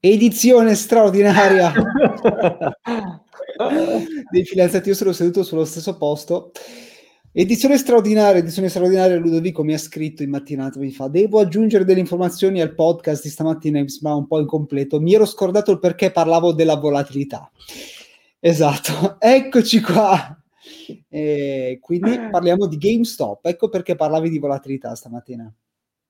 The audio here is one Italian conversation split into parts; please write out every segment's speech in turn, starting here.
edizione straordinaria dei fidanzati. Io sono seduto sullo stesso posto. Edizione straordinaria, edizione straordinaria. Ludovico mi ha scritto in mattinata, mi fa: Devo aggiungere delle informazioni al podcast di stamattina, ma un po' incompleto. Mi ero scordato il perché parlavo della volatilità. Esatto, eccoci qua. E quindi parliamo di GameStop. Ecco perché parlavi di volatilità stamattina.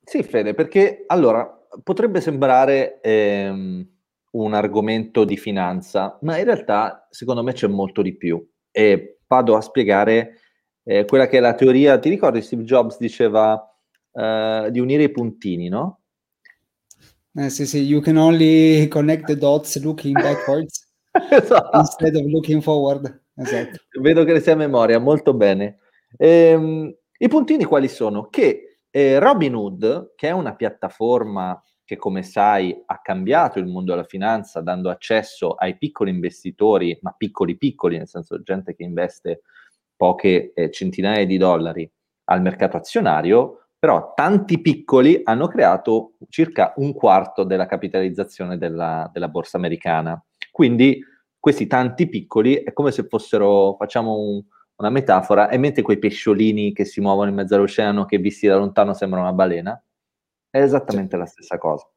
Sì, Fede, perché allora potrebbe sembrare ehm, un argomento di finanza, ma in realtà secondo me c'è molto di più. E vado a spiegare eh, quella che è la teoria. Ti ricordi Steve Jobs diceva uh, di unire i puntini, no? Eh, sì, sì, you can only connect the dots looking backwards esatto. instead of looking forward. Esatto. Vedo che ne sia a memoria, molto bene. Ehm, I puntini quali sono? Che eh, Robinhood, che è una piattaforma che come sai ha cambiato il mondo della finanza dando accesso ai piccoli investitori, ma piccoli piccoli, nel senso gente che investe poche eh, centinaia di dollari al mercato azionario, però tanti piccoli hanno creato circa un quarto della capitalizzazione della, della borsa americana. Quindi questi tanti piccoli è come se fossero, facciamo un, una metafora, e mentre quei pesciolini che si muovono in mezzo all'oceano, che visti da lontano sembrano una balena, è esattamente sì. la stessa cosa.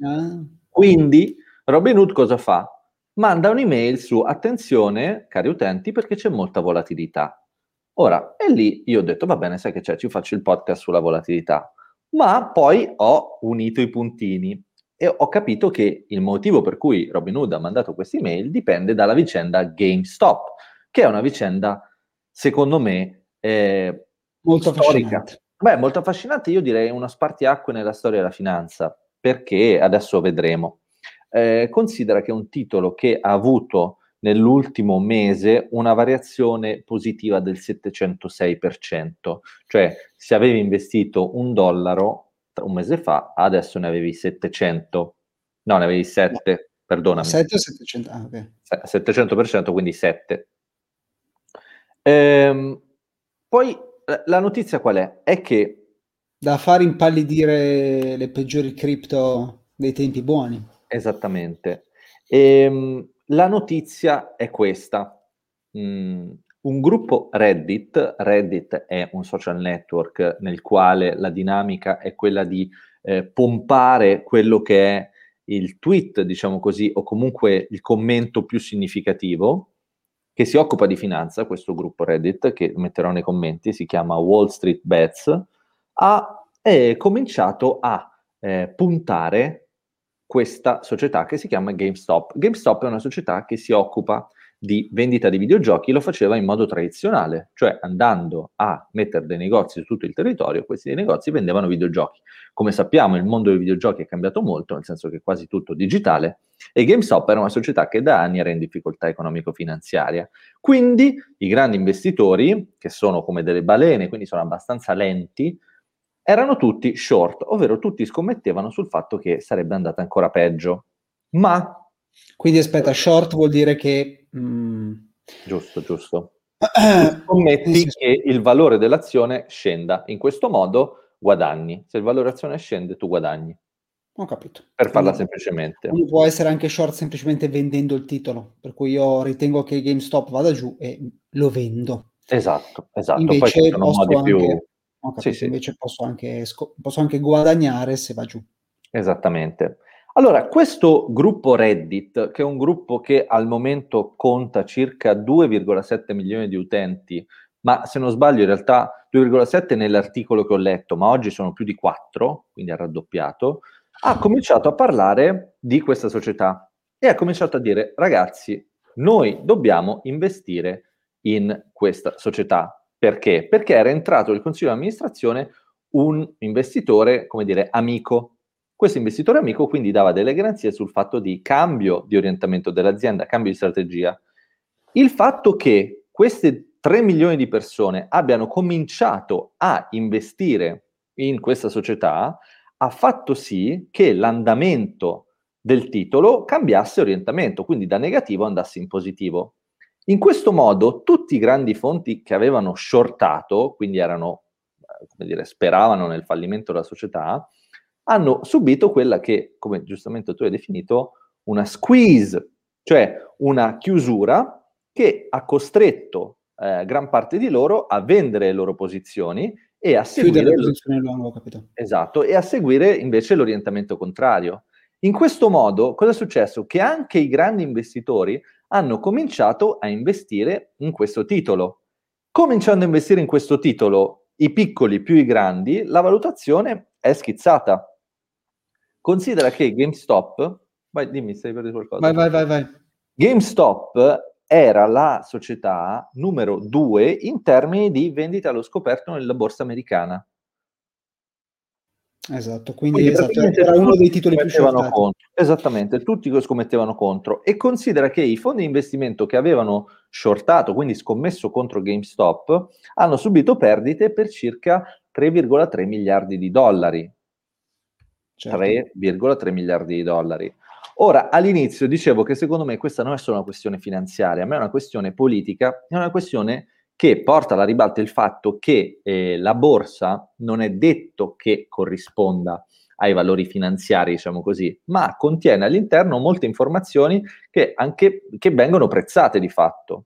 Ah. Quindi Robin Hood cosa fa? Manda un'email su attenzione, cari utenti, perché c'è molta volatilità. Ora, e lì io ho detto, va bene, sai che c'è, ci faccio il podcast sulla volatilità. Ma poi ho unito i puntini e ho capito che il motivo per cui Robin Hood ha mandato questa email dipende dalla vicenda GameStop, che è una vicenda secondo me, eh, molto storica. affascinante. Beh, molto affascinante, io direi una spartiacque nella storia della finanza, perché adesso vedremo. Eh, considera che è un titolo che ha avuto nell'ultimo mese una variazione positiva del 706%, cioè se avevi investito un dollaro un mese fa, adesso ne avevi 700, no, ne avevi 7, no. perdonami. 7 o 700? Ah, okay. 700%, quindi 7. Ehm, poi la notizia qual è? È che... Da far impallidire le peggiori cripto dei tempi buoni. Esattamente. Ehm, la notizia è questa. Mm, un gruppo Reddit, Reddit è un social network nel quale la dinamica è quella di eh, pompare quello che è il tweet, diciamo così, o comunque il commento più significativo, che si occupa di finanza, questo gruppo Reddit, che metterò nei commenti, si chiama Wall Street Bets, ha eh, cominciato a eh, puntare questa società che si chiama GameStop. GameStop è una società che si occupa di vendita di videogiochi lo faceva in modo tradizionale, cioè andando a mettere dei negozi su tutto il territorio, questi negozi vendevano videogiochi. Come sappiamo il mondo dei videogiochi è cambiato molto, nel senso che è quasi tutto digitale, e GameStop era una società che da anni era in difficoltà economico-finanziaria. Quindi i grandi investitori, che sono come delle balene, quindi sono abbastanza lenti, erano tutti short, ovvero tutti scommettevano sul fatto che sarebbe andata ancora peggio. Ma quindi aspetta, short vuol dire che... Mm... Giusto, giusto. Scommetti che il valore dell'azione scenda. In questo modo guadagni. Se il valore dell'azione scende, tu guadagni. Ho capito. Per farla Quindi, semplicemente. Può essere anche short semplicemente vendendo il titolo, per cui io ritengo che GameStop vada giù e lo vendo. Esatto, esatto. Invece, posso anche, più... capito, sì, sì. invece posso, anche, posso anche guadagnare se va giù. Esattamente. Allora, questo gruppo Reddit, che è un gruppo che al momento conta circa 2,7 milioni di utenti, ma se non sbaglio in realtà 2,7 nell'articolo che ho letto, ma oggi sono più di 4, quindi ha raddoppiato, ha cominciato a parlare di questa società e ha cominciato a dire ragazzi, noi dobbiamo investire in questa società. Perché? Perché era entrato nel consiglio di amministrazione un investitore, come dire, amico questo investitore amico quindi dava delle garanzie sul fatto di cambio di orientamento dell'azienda, cambio di strategia. Il fatto che queste 3 milioni di persone abbiano cominciato a investire in questa società ha fatto sì che l'andamento del titolo cambiasse orientamento, quindi da negativo andasse in positivo. In questo modo tutti i grandi fonti che avevano shortato, quindi erano, eh, come dire, speravano nel fallimento della società, hanno subito quella che, come giustamente tu hai definito, una squeeze, cioè una chiusura che ha costretto eh, gran parte di loro a vendere le loro posizioni e a seguire, le posizioni capito. Esatto, e a seguire invece l'orientamento contrario. In questo modo cosa è successo? Che anche i grandi investitori hanno cominciato a investire in questo titolo. Cominciando a investire in questo titolo, i piccoli più i grandi, la valutazione è schizzata. Considera che GameStop, vai dimmi, stai per dire qualcosa. Vai, vai, vai, vai. GameStop era la società numero due in termini di vendita allo scoperto nella borsa americana. Esatto, quindi, quindi esatto, era uno dei titoli più. Contro. Esattamente, tutti scommettevano contro. E considera che i fondi di investimento che avevano shortato, quindi scommesso contro GameStop, hanno subito perdite per circa 3,3 miliardi di dollari. Certo. 3,3 miliardi di dollari. Ora, all'inizio dicevo che secondo me questa non è solo una questione finanziaria, ma è una questione politica, è una questione che porta alla ribalta il fatto che eh, la borsa non è detto che corrisponda ai valori finanziari, diciamo così, ma contiene all'interno molte informazioni che, anche, che vengono prezzate di fatto.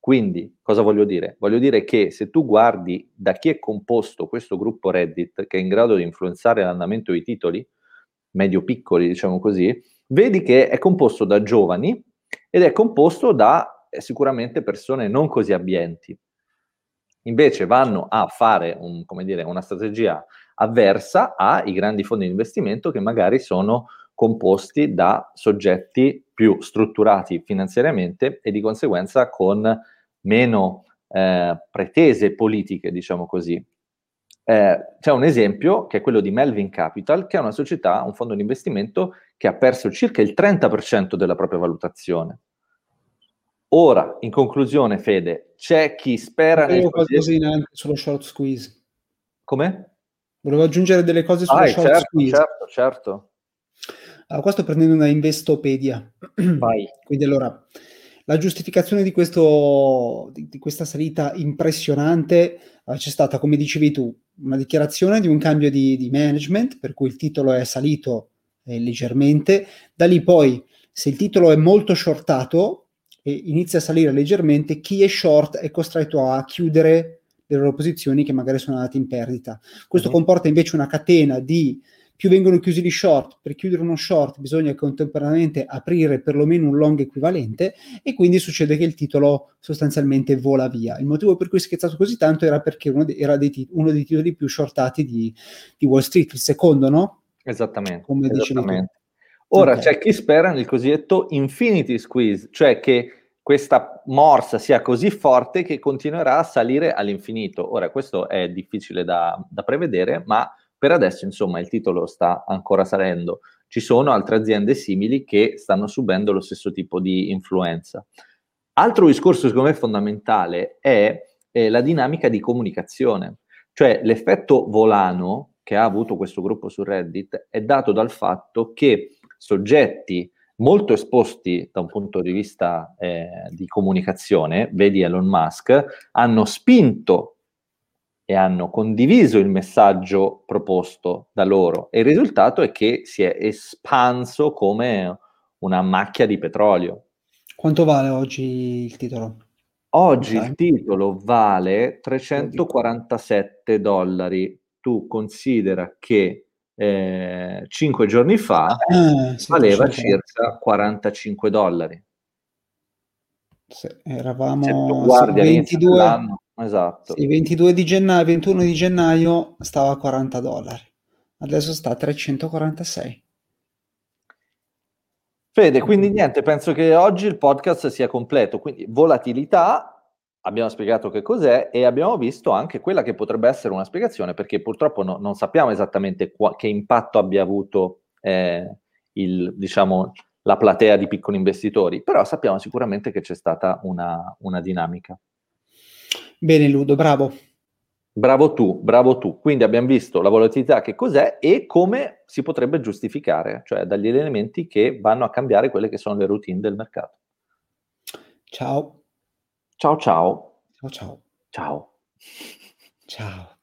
Quindi, cosa voglio dire? Voglio dire che se tu guardi da chi è composto questo gruppo Reddit, che è in grado di influenzare l'andamento dei titoli, medio-piccoli, diciamo così, vedi che è composto da giovani ed è composto da eh, sicuramente persone non così abbienti. Invece vanno a fare un, dire, una strategia avversa ai grandi fondi di investimento che magari sono composti da soggetti più strutturati finanziariamente e di conseguenza con meno eh, pretese politiche, diciamo così. Eh, c'è un esempio che è quello di Melvin Capital, che è una società, un fondo di investimento che ha perso circa il 30% della propria valutazione. Ora, in conclusione, Fede, c'è chi spera nel qualcosina anche sullo short squeeze. Come? Volevo aggiungere delle cose sullo ah, short certo, squeeze. Certo, certo. Allora, qua sto prendendo una Investopedia. Vai. Quindi allora, la giustificazione di, questo, di, di questa salita impressionante uh, c'è stata, come dicevi tu, una dichiarazione di un cambio di, di management, per cui il titolo è salito eh, leggermente. Da lì poi, se il titolo è molto shortato, e inizia a salire leggermente, chi è short è costretto a chiudere le loro posizioni che magari sono andate in perdita. Questo uh-huh. comporta invece una catena di più vengono chiusi gli short, per chiudere uno short bisogna contemporaneamente aprire perlomeno un long equivalente e quindi succede che il titolo sostanzialmente vola via. Il motivo per cui è scherzato così tanto era perché uno, de- era dei uno dei titoli più shortati di, di, Wall Street, il secondo, no? Esattamente. Come esattamente. Ora okay. c'è chi spera nel cosiddetto infinity squeeze, cioè che questa morsa sia così forte che continuerà a salire all'infinito. Ora, questo è difficile da, da prevedere, ma per adesso, insomma, il titolo sta ancora salendo. Ci sono altre aziende simili che stanno subendo lo stesso tipo di influenza. Altro discorso, secondo me, fondamentale è, è la dinamica di comunicazione, cioè l'effetto volano che ha avuto questo gruppo su Reddit è dato dal fatto che soggetti molto esposti da un punto di vista eh, di comunicazione, vedi Elon Musk, hanno spinto e hanno condiviso il messaggio proposto da loro e il risultato è che si è espanso come una macchia di petrolio. Quanto vale oggi il titolo? Oggi okay. il titolo vale 347 dollari. Tu considera che eh, 5 giorni fa eh, valeva circa 45 dollari. Se eravamo Se tu guardi 22, esatto. Sì, 22 di gennaio, 21 di gennaio stava a 40 dollari, adesso sta a 346. Fede, quindi niente, penso che oggi il podcast sia completo, quindi volatilità, abbiamo spiegato che cos'è e abbiamo visto anche quella che potrebbe essere una spiegazione, perché purtroppo no, non sappiamo esattamente qua, che impatto abbia avuto eh, il, diciamo, la platea di piccoli investitori, però sappiamo sicuramente che c'è stata una, una dinamica. Bene Ludo, bravo. Bravo tu, bravo tu. Quindi abbiamo visto la volatilità che cos'è e come si potrebbe giustificare, cioè dagli elementi che vanno a cambiare quelle che sono le routine del mercato. Ciao. Ciao ciao. Ciao ciao. Ciao. Ciao.